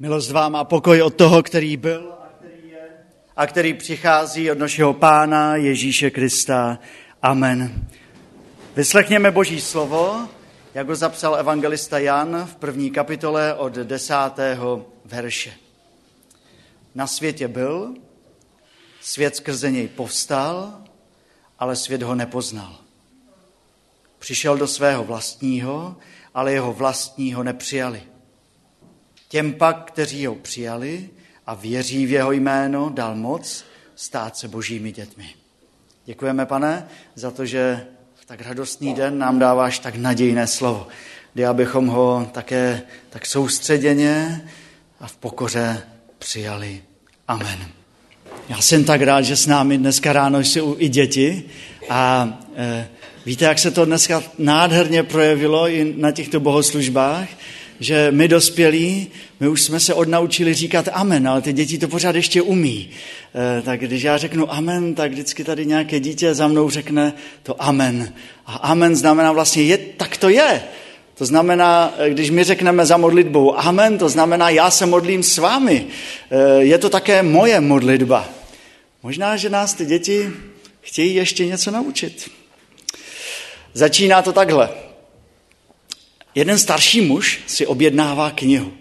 Milost vám a pokoj od toho, který byl a který je a který přichází od našeho Pána Ježíše Krista. Amen. Vyslechněme Boží slovo, jak ho zapsal evangelista Jan v první kapitole od desátého verše. Na světě byl, svět skrze něj povstal, ale svět ho nepoznal. Přišel do svého vlastního, ale jeho vlastního nepřijali. Těm pak, kteří ho přijali a věří v jeho jméno, dal moc stát se božími dětmi. Děkujeme, pane, za to, že v tak radostný den nám dáváš tak nadějné slovo, kdy abychom ho také tak soustředěně a v pokoře přijali. Amen. Já jsem tak rád, že s námi dneska ráno jsou i děti a e, víte, jak se to dneska nádherně projevilo i na těchto bohoslužbách, že my dospělí, my už jsme se odnaučili říkat amen, ale ty děti to pořád ještě umí. E, tak když já řeknu amen, tak vždycky tady nějaké dítě za mnou řekne to amen. A amen znamená vlastně, je, tak to je. To znamená, když my řekneme za modlitbou amen, to znamená, já se modlím s vámi. E, je to také moje modlitba. Možná, že nás ty děti chtějí ještě něco naučit. Začíná to takhle. Jeden starší muž si objednává knihu.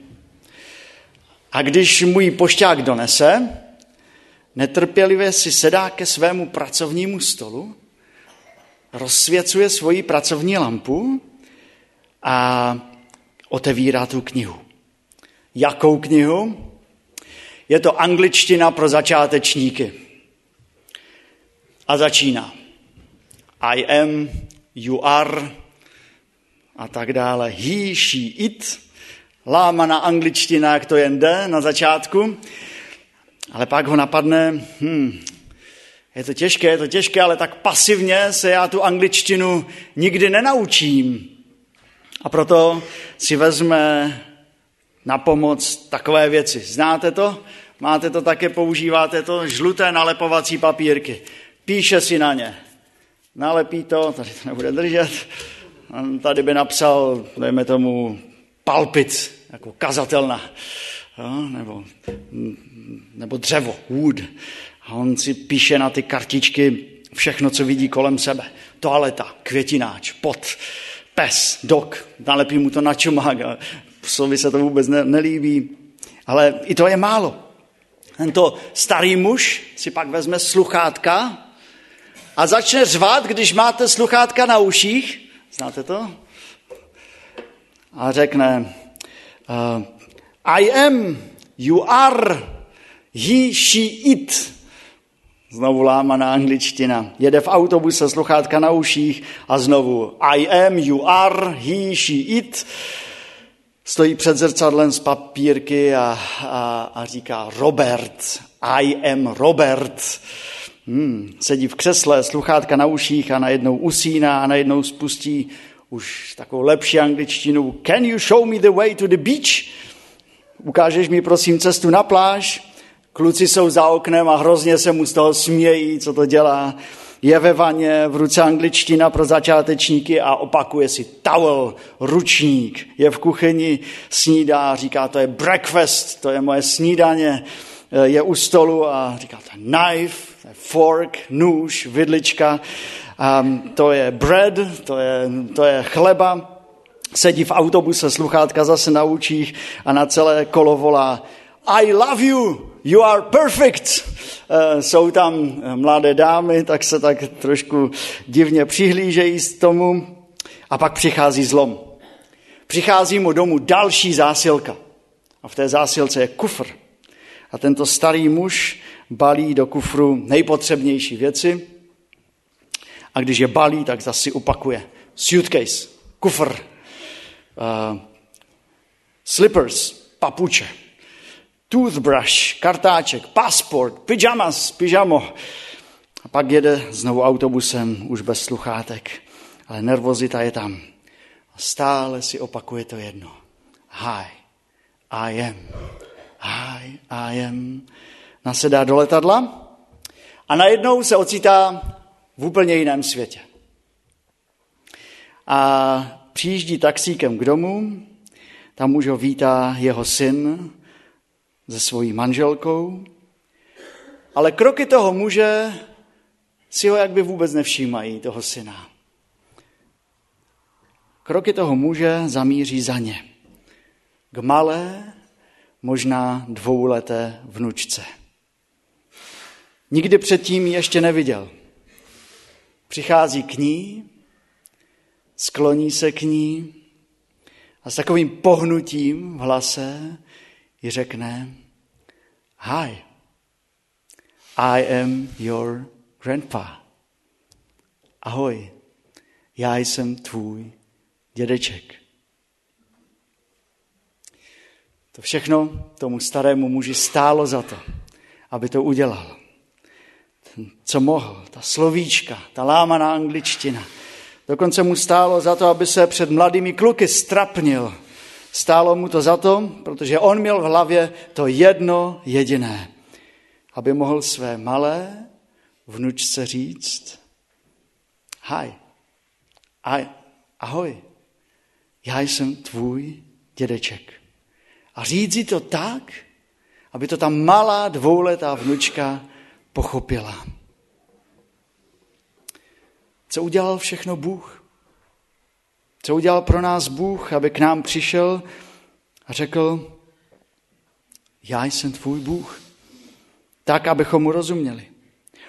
A když mu ji pošťák donese, netrpělivě si sedá ke svému pracovnímu stolu, rozsvěcuje svoji pracovní lampu a otevírá tu knihu. Jakou knihu? Je to angličtina pro začátečníky. A začíná. I am, you are, a tak dále. He, she, it, lámaná angličtina, jak to jen jde na začátku, ale pak ho napadne, hm, je to těžké, je to těžké, ale tak pasivně se já tu angličtinu nikdy nenaučím. A proto si vezme na pomoc takové věci. Znáte to? Máte to také, používáte to? Žluté nalepovací papírky. Píše si na ně. Nalepí to, tady to nebude držet, tady by napsal, dejme tomu, palpit, jako kazatelna, jo, nebo, nebo dřevo, wood. A on si píše na ty kartičky všechno, co vidí kolem sebe. Toaleta, květináč, pot, pes, dog, nalepí mu to na čumák. Psovi se to vůbec ne, nelíbí. Ale i to je málo. Tento starý muž si pak vezme sluchátka a začne řvát, když máte sluchátka na uších Znáte to? A řekne, uh, I am, you are, he, she, it. Znovu lámaná angličtina. Jede v autobuse, sluchátka na uších a znovu I am, you are, he, she, it. Stojí před zrcadlem z papírky a, a, a říká Robert, I am Robert. Hmm, sedí v křesle, sluchátka na uších a najednou usíná a najednou spustí už takovou lepší angličtinu. Can you show me the way to the beach? Ukážeš mi prosím cestu na pláž? Kluci jsou za oknem a hrozně se mu z toho smějí, co to dělá. Je ve vaně, v ruce angličtina pro začátečníky a opakuje si towel, ručník. Je v kuchyni, snídá, říká, to je breakfast, to je moje snídaně. Je u stolu a říká, to je knife, fork, nůž, vidlička, um, to je bread, to je, to je chleba, sedí v autobuse, sluchátka zase na učích a na celé kolo volá I love you, you are perfect. Uh, jsou tam mladé dámy, tak se tak trošku divně přihlížejí z tomu a pak přichází zlom. Přichází mu domů další zásilka a v té zásilce je kufr. A tento starý muž balí do kufru nejpotřebnější věci a když je balí, tak zase opakuje. Suitcase, kufr, uh, slippers, papuče, toothbrush, kartáček, pasport, pyjamas, pyžamo. A pak jede znovu autobusem, už bez sluchátek, ale nervozita je tam. A stále si opakuje to jedno. Hi, I am. Hi, I am nasedá do letadla a najednou se ocitá v úplně jiném světě. A přijíždí taxíkem k domu, tam už ho vítá jeho syn se svojí manželkou, ale kroky toho muže si ho jakby vůbec nevšímají, toho syna. Kroky toho muže zamíří za ně. K malé, možná dvouleté vnučce. Nikdy předtím ji ještě neviděl. Přichází k ní, skloní se k ní a s takovým pohnutím v hlase ji řekne Hi, I am your grandpa. Ahoj, já jsem tvůj dědeček. To všechno tomu starému muži stálo za to, aby to udělal. Co mohl, ta slovíčka, ta lámaná angličtina. Dokonce mu stálo za to, aby se před mladými kluky strapnil. Stálo mu to za to, protože on měl v hlavě to jedno jediné. Aby mohl své malé vnučce říct, hi, ahoj, já jsem tvůj dědeček. A říct to tak, aby to ta malá dvouletá vnučka pochopila. Co udělal všechno Bůh? Co udělal pro nás Bůh, aby k nám přišel a řekl, já jsem tvůj Bůh. Tak, abychom mu rozuměli.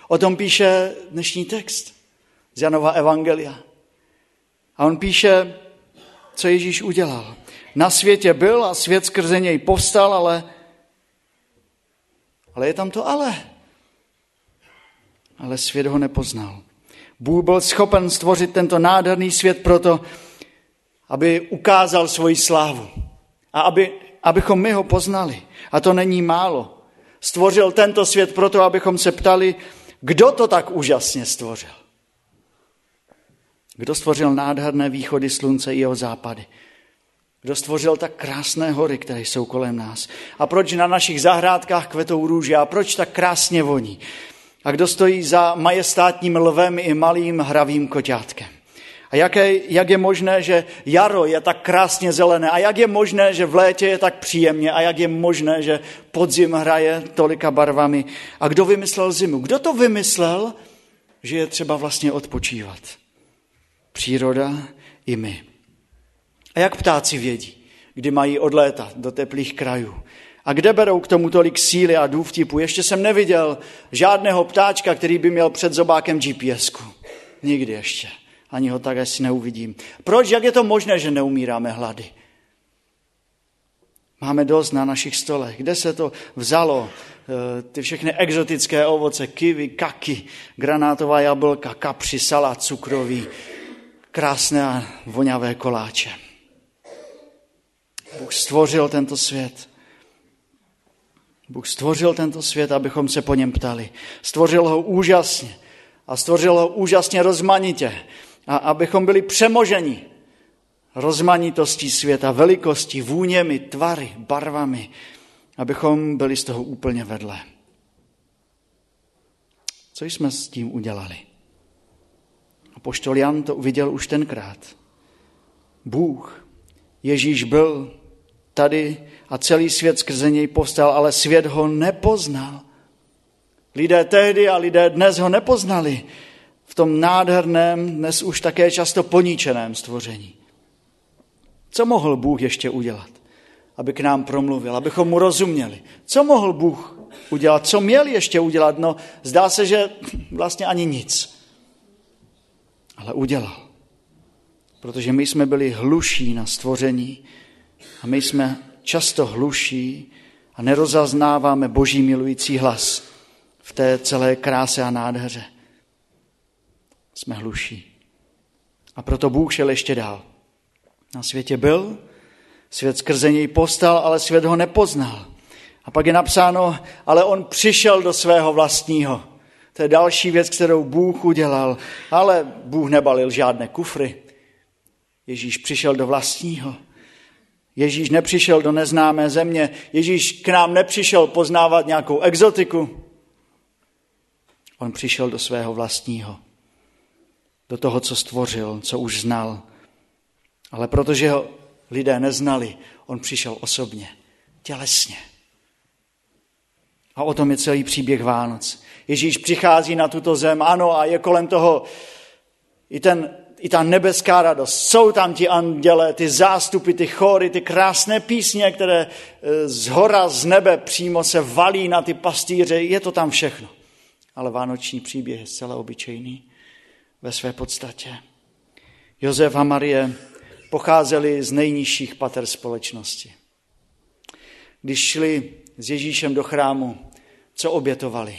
O tom píše dnešní text z Janova Evangelia. A on píše, co Ježíš udělal. Na světě byl a svět skrze něj povstal, ale, ale je tam to ale. Ale svět ho nepoznal. Bůh byl schopen stvořit tento nádherný svět proto, aby ukázal svoji slávu. A aby, abychom my ho poznali. A to není málo. Stvořil tento svět proto, abychom se ptali, kdo to tak úžasně stvořil. Kdo stvořil nádherné východy slunce i jeho západy? Kdo stvořil tak krásné hory, které jsou kolem nás? A proč na našich zahrádkách kvetou růže? A proč tak krásně voní? A kdo stojí za majestátním lvem i malým hravým koťátkem? A jak je, jak je možné, že jaro je tak krásně zelené? A jak je možné, že v létě je tak příjemně? A jak je možné, že podzim hraje tolika barvami? A kdo vymyslel zimu? Kdo to vymyslel, že je třeba vlastně odpočívat? Příroda i my. A jak ptáci vědí, kdy mají odlétat do teplých krajů? A kde berou k tomu tolik síly a důvtipu? Ještě jsem neviděl žádného ptáčka, který by měl před zobákem GPSku. Nikdy ještě. Ani ho tak asi neuvidím. Proč? Jak je to možné, že neumíráme hlady? Máme dost na našich stolech. Kde se to vzalo? Eh, ty všechny exotické ovoce, kivy, kaky, granátová jablka, kapři, salát cukrový, krásné a vonavé koláče. Bůh stvořil tento svět. Bůh stvořil tento svět, abychom se po něm ptali. Stvořil ho úžasně a stvořil ho úžasně rozmanitě, a abychom byli přemoženi rozmanitostí světa, velikostí, vůněmi, tvary, barvami, abychom byli z toho úplně vedle. Co jsme s tím udělali? A poštol Jan to uviděl už tenkrát. Bůh, Ježíš byl tady a celý svět skrze něj povstal, ale svět ho nepoznal. Lidé tehdy a lidé dnes ho nepoznali v tom nádherném, dnes už také často poníčeném stvoření. Co mohl Bůh ještě udělat, aby k nám promluvil, abychom mu rozuměli? Co mohl Bůh udělat? Co měl ještě udělat? No, zdá se, že vlastně ani nic. Ale udělal. Protože my jsme byli hluší na stvoření a my jsme často hluší a nerozaznáváme boží milující hlas v té celé kráse a nádheře. Jsme hluší. A proto Bůh šel ještě dál. Na světě byl, svět skrze něj postal, ale svět ho nepoznal. A pak je napsáno, ale on přišel do svého vlastního. To je další věc, kterou Bůh udělal. Ale Bůh nebalil žádné kufry. Ježíš přišel do vlastního. Ježíš nepřišel do neznámé země. Ježíš k nám nepřišel poznávat nějakou exotiku. On přišel do svého vlastního. Do toho, co stvořil, co už znal. Ale protože ho lidé neznali, on přišel osobně, tělesně. A o tom je celý příběh Vánoc. Ježíš přichází na tuto zem, ano, a je kolem toho i, ten, i ta nebeská radost. Jsou tam ti anděle, ty zástupy, ty chory, ty krásné písně, které e, z hora, z nebe přímo se valí na ty pastýře. Je to tam všechno. Ale vánoční příběh je zcela obyčejný ve své podstatě. Josef a Marie pocházeli z nejnižších pater společnosti. Když šli s Ježíšem do chrámu, co obětovali?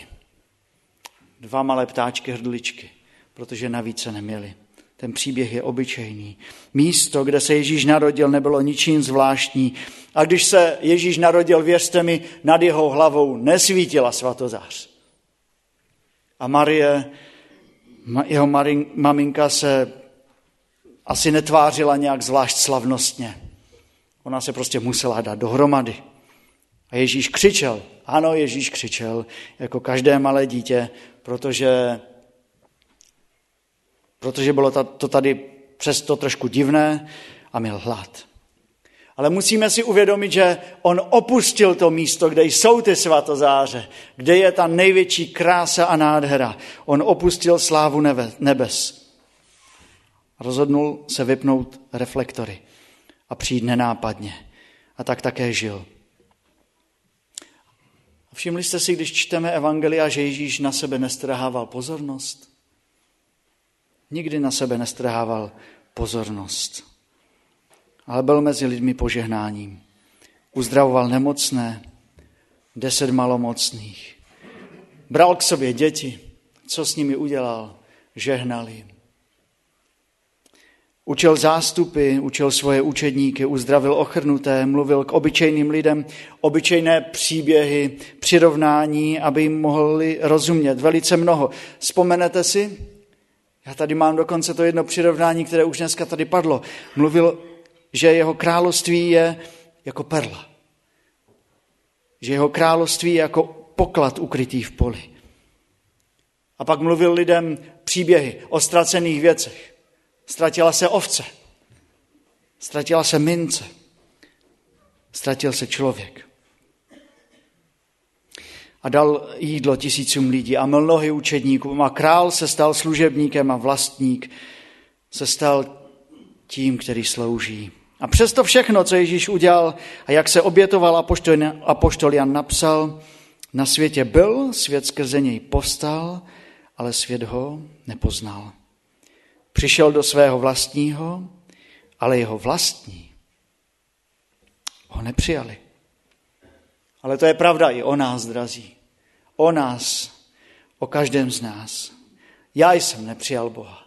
Dva malé ptáčky hrdličky, protože navíc se neměli. Ten příběh je obyčejný. Místo, kde se Ježíš narodil, nebylo ničím zvláštní. A když se Ježíš narodil, věřte mi, nad jeho hlavou nesvítila svatozář. A Marie, jeho maminka se asi netvářila nějak zvlášť slavnostně. Ona se prostě musela dát dohromady. A Ježíš křičel, ano, Ježíš křičel, jako každé malé dítě, protože, protože bylo to tady přesto trošku divné a měl hlad. Ale musíme si uvědomit, že on opustil to místo, kde jsou ty svatozáře, kde je ta největší krása a nádhera. On opustil slávu nebes. Rozhodnul se vypnout reflektory a přijít nenápadně. A tak také žil. Všimli jste si, když čteme Evangelia, že Ježíš na sebe nestrhával pozornost? Nikdy na sebe nestrhával pozornost. Ale byl mezi lidmi požehnáním. Uzdravoval nemocné, deset malomocných. Bral k sobě děti. Co s nimi udělal? Žehnal jim. Učil zástupy, učil svoje učedníky, uzdravil ochrnuté, mluvil k obyčejným lidem, obyčejné příběhy, přirovnání, aby jim mohli rozumět. Velice mnoho. Vzpomenete si? Já tady mám dokonce to jedno přirovnání, které už dneska tady padlo. Mluvil, že jeho království je jako perla. Že jeho království je jako poklad ukrytý v poli. A pak mluvil lidem příběhy o ztracených věcech Ztratila se ovce. Ztratila se mince. Ztratil se člověk. A dal jídlo tisícům lidí a mnohy učedníkům. A král se stal služebníkem a vlastník se stal tím, který slouží. A přesto všechno, co Ježíš udělal a jak se obětoval a poštol Jan napsal, na světě byl, svět skrze něj postal, ale svět ho nepoznal. Přišel do svého vlastního, ale jeho vlastní ho nepřijali. Ale to je pravda i o nás, drazí. O nás, o každém z nás. Já jsem nepřijal Boha.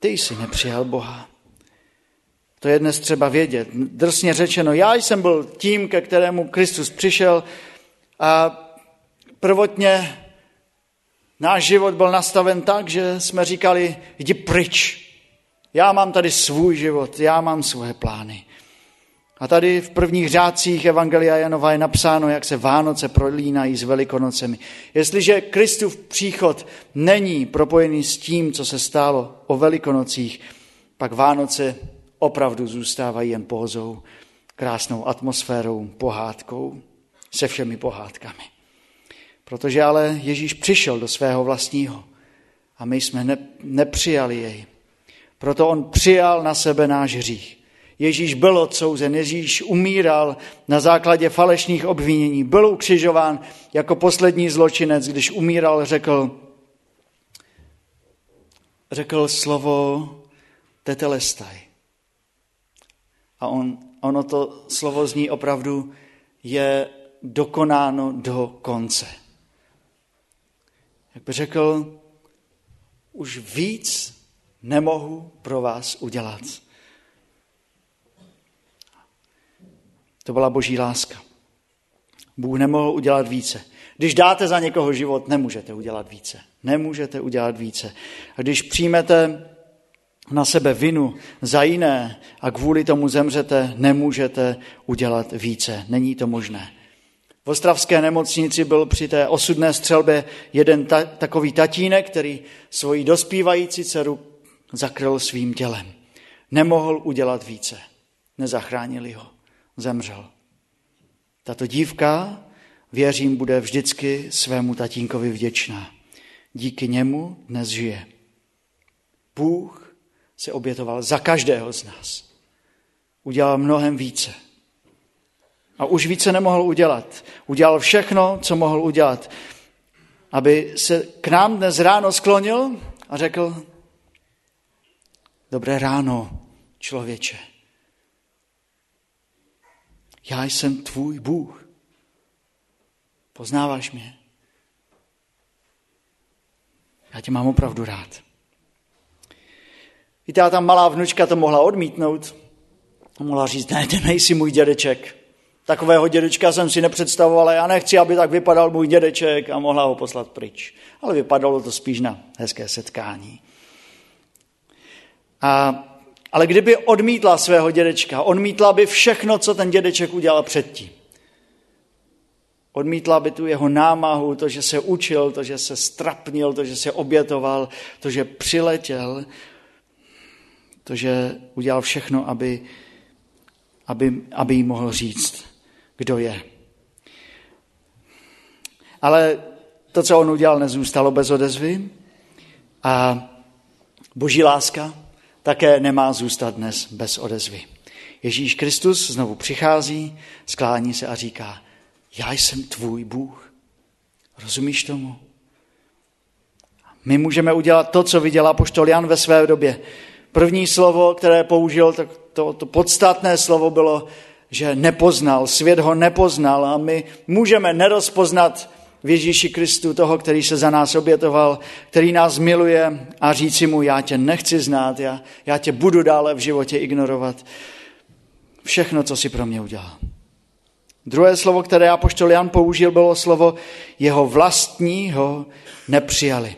Ty jsi nepřijal Boha. To je dnes třeba vědět. Drsně řečeno, já jsem byl tím, ke kterému Kristus přišel a prvotně Náš život byl nastaven tak, že jsme říkali, jdi pryč. Já mám tady svůj život, já mám svoje plány. A tady v prvních řádcích Evangelia Janova je napsáno, jak se Vánoce prolínají s Velikonocemi. Jestliže Kristův příchod není propojený s tím, co se stálo o Velikonocích, pak Vánoce opravdu zůstávají jen pózou, krásnou atmosférou, pohádkou, se všemi pohádkami. Protože ale Ježíš přišel do svého vlastního a my jsme ne, nepřijali jej. Proto on přijal na sebe náš hřích. Ježíš byl odsouzen, Ježíš umíral na základě falešných obvinění, byl ukřižován jako poslední zločinec, když umíral, řekl, řekl slovo tetelestaj. A on, ono to slovo zní opravdu je dokonáno do konce jak by řekl, už víc nemohu pro vás udělat. To byla boží láska. Bůh nemohl udělat více. Když dáte za někoho život, nemůžete udělat více. Nemůžete udělat více. A když přijmete na sebe vinu za jiné a kvůli tomu zemřete, nemůžete udělat více. Není to možné. V ostravské nemocnici byl při té osudné střelbě jeden ta, takový tatínek, který svoji dospívající dceru zakryl svým tělem. Nemohl udělat více. Nezachránili ho. Zemřel. Tato dívka věřím, bude vždycky svému tatínkovi vděčná. Díky němu dnes žije. Bůh se obětoval za každého z nás. Udělal mnohem více. A už více nemohl udělat. Udělal všechno, co mohl udělat. Aby se k nám dnes ráno sklonil a řekl, dobré ráno, člověče. Já jsem tvůj Bůh. Poznáváš mě? Já tě mám opravdu rád. Víte, a ta malá vnučka to mohla odmítnout. Mohla říct, ne, ty nejsi můj dědeček. Takového dědečka jsem si nepředstavoval, já nechci, aby tak vypadal můj dědeček a mohla ho poslat pryč. Ale vypadalo to spíš na hezké setkání. A, ale kdyby odmítla svého dědečka, odmítla by všechno, co ten dědeček udělal předtím. Odmítla by tu jeho námahu, to, že se učil, to, že se strapnil, to, že se obětoval, to, že přiletěl, to, že udělal všechno, aby, aby, aby jí mohl říct, kdo je. Ale to, co on udělal, nezůstalo bez odezvy a boží láska také nemá zůstat dnes bez odezvy. Ježíš Kristus znovu přichází, sklání se a říká, já jsem tvůj Bůh. Rozumíš tomu? My můžeme udělat to, co viděl apoštol Jan ve své době. První slovo, které použil, tak to, to podstatné slovo bylo, že nepoznal, svět ho nepoznal a my můžeme nerozpoznat v Ježíši Kristu toho, který se za nás obětoval, který nás miluje a říci mu, já tě nechci znát, já, já tě budu dále v životě ignorovat. Všechno, co si pro mě udělal. Druhé slovo, které apoštol Jan použil, bylo slovo jeho vlastního nepřijali.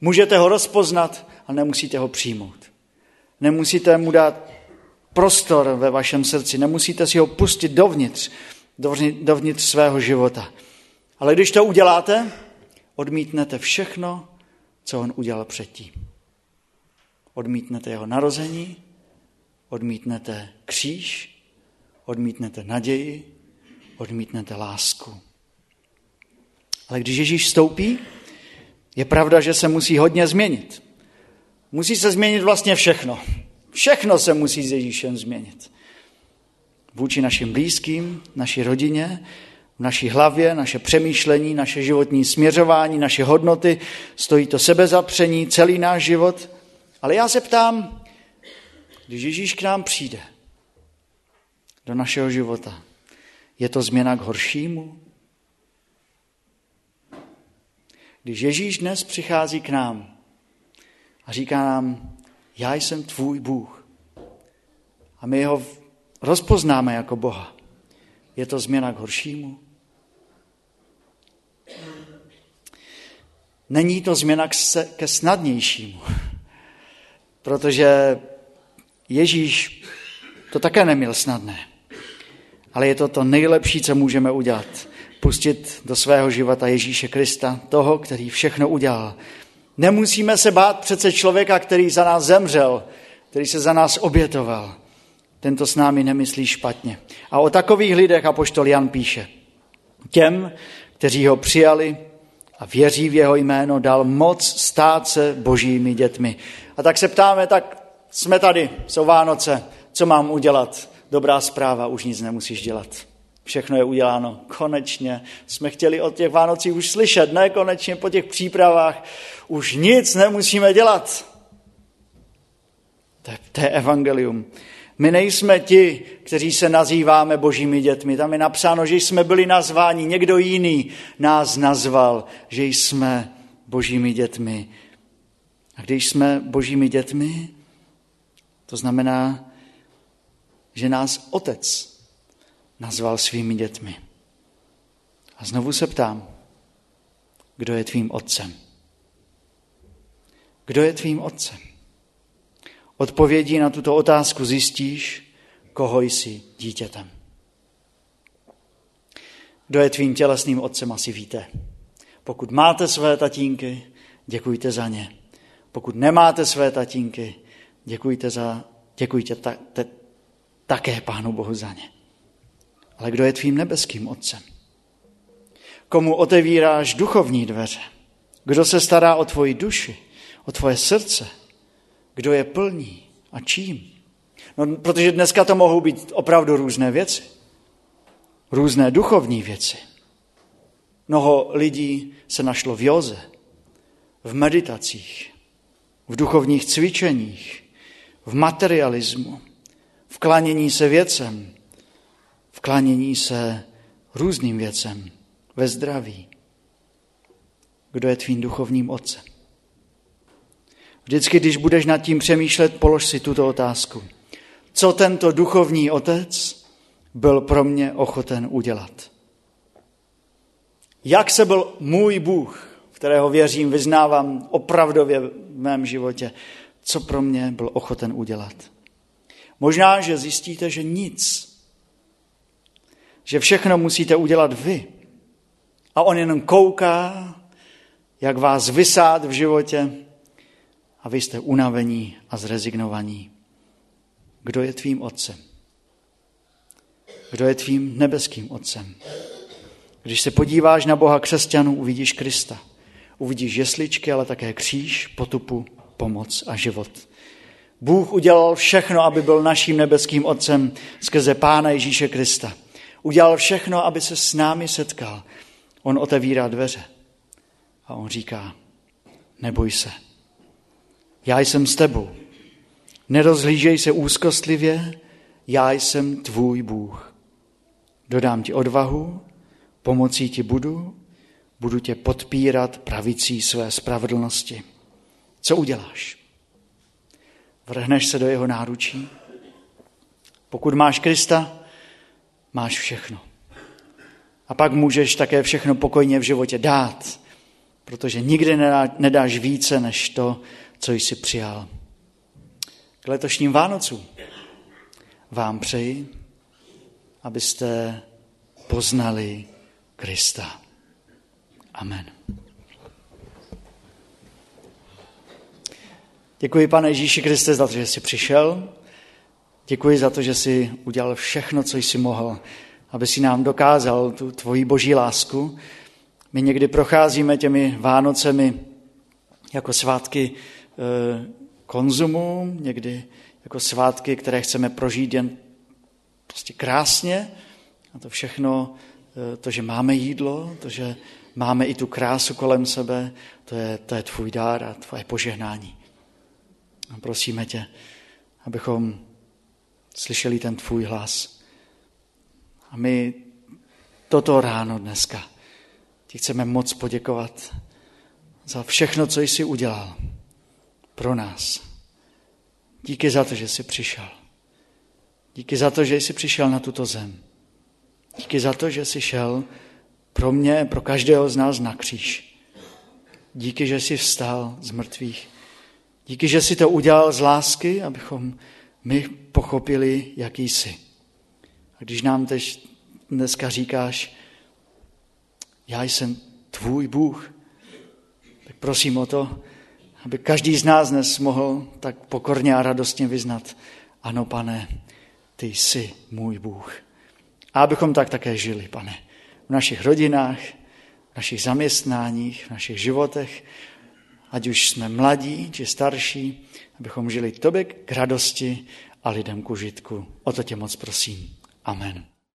Můžete ho rozpoznat, ale nemusíte ho přijmout. Nemusíte mu dát prostor ve vašem srdci, nemusíte si ho pustit dovnitř, dovnitř svého života. Ale když to uděláte, odmítnete všechno, co on udělal předtím. Odmítnete jeho narození, odmítnete kříž, odmítnete naději, odmítnete lásku. Ale když Ježíš stoupí, je pravda, že se musí hodně změnit. Musí se změnit vlastně všechno. Všechno se musí s Ježíšem změnit. Vůči našim blízkým, naší rodině, v naší hlavě, naše přemýšlení, naše životní směřování, naše hodnoty, stojí to sebezapření, celý náš život. Ale já se ptám, když Ježíš k nám přijde do našeho života, je to změna k horšímu? Když Ježíš dnes přichází k nám a říká nám, já jsem tvůj Bůh a my ho rozpoznáme jako Boha, je to změna k horšímu? Není to změna ke snadnějšímu, protože Ježíš to také neměl snadné ale je to to nejlepší, co můžeme udělat. Pustit do svého života Ježíše Krista, toho, který všechno udělal. Nemusíme se bát přece člověka, který za nás zemřel, který se za nás obětoval. Tento s námi nemyslí špatně. A o takových lidech apoštol Jan píše. Těm, kteří ho přijali a věří v jeho jméno, dal moc stát se božími dětmi. A tak se ptáme, tak jsme tady, jsou Vánoce, co mám udělat? dobrá zpráva, už nic nemusíš dělat. Všechno je uděláno. Konečně jsme chtěli od těch Vánocí už slyšet, ne konečně po těch přípravách. Už nic nemusíme dělat. To je, to je evangelium. My nejsme ti, kteří se nazýváme božími dětmi. Tam je napsáno, že jsme byli nazváni, někdo jiný nás nazval, že jsme božími dětmi. A když jsme božími dětmi, to znamená, že nás otec nazval svými dětmi. A znovu se ptám, kdo je tvým otcem? Kdo je tvým otcem? Odpovědí na tuto otázku zjistíš, koho jsi dítětem. Kdo je tvým tělesným otcem, asi víte. Pokud máte své tatínky, děkujte za ně. Pokud nemáte své tatínky, děkujte, za, děkujte ta, te, také Pánu Bohu za ně. Ale kdo je tvým nebeským otcem? komu otevíráš duchovní dveře, kdo se stará o tvoji duši, o tvoje srdce, kdo je plní a čím. No, protože dneska to mohou být opravdu různé věci. Různé duchovní věci. Mnoho lidí se našlo v joze, v meditacích, v duchovních cvičeních, v materialismu, v klanění se věcem, v klanění se různým věcem, ve zdraví. Kdo je tvým duchovním otcem? Vždycky, když budeš nad tím přemýšlet, polož si tuto otázku. Co tento duchovní otec byl pro mě ochoten udělat? Jak se byl můj Bůh, kterého věřím, vyznávám opravdově v mém životě, co pro mě byl ochoten udělat? Možná, že zjistíte, že nic. Že všechno musíte udělat vy. A on jenom kouká, jak vás vysát v životě a vy jste unavení a zrezignovaní. Kdo je tvým otcem? Kdo je tvým nebeským otcem? Když se podíváš na Boha křesťanů, uvidíš Krista. Uvidíš jesličky, ale také kříž, potupu, pomoc a život. Bůh udělal všechno, aby byl naším nebeským otcem skrze Pána Ježíše Krista. Udělal všechno, aby se s námi setkal. On otevírá dveře a on říká, neboj se, já jsem s tebou. Nerozhlížej se úzkostlivě, já jsem tvůj Bůh. Dodám ti odvahu, pomocí ti budu, budu tě podpírat pravicí své spravedlnosti. Co uděláš? Vrhneš se do jeho náručí? Pokud máš Krista, máš všechno. A pak můžeš také všechno pokojně v životě dát, protože nikdy nedáš více než to, co jsi přijal. K letošním Vánocům vám přeji, abyste poznali Krista. Amen. Děkuji, pane Ježíši Kriste, za to, že jsi přišel. Děkuji za to, že jsi udělal všechno, co jsi mohl, aby si nám dokázal tu tvoji boží lásku. My někdy procházíme těmi Vánocemi jako svátky eh, konzumu, někdy jako svátky, které chceme prožít jen prostě krásně. A to všechno, eh, to, že máme jídlo, to, že máme i tu krásu kolem sebe, to je, to je tvůj dár a tvoje požehnání. A prosíme tě, abychom slyšeli ten tvůj hlas. A my toto ráno dneska ti chceme moc poděkovat za všechno, co jsi udělal pro nás. Díky za to, že jsi přišel. Díky za to, že jsi přišel na tuto zem. Díky za to, že jsi šel pro mě, pro každého z nás na kříž. Díky, že jsi vstal z mrtvých. Díky, že jsi to udělal z lásky, abychom my pochopili, jaký jsi. A když nám teď dneska říkáš, já jsem tvůj Bůh, tak prosím o to, aby každý z nás dnes mohl tak pokorně a radostně vyznat, ano, pane, ty jsi můj Bůh. A abychom tak také žili, pane, v našich rodinách, v našich zaměstnáních, v našich životech, ať už jsme mladí či starší, abychom žili tobě k radosti a lidem k užitku. O to tě moc prosím. Amen.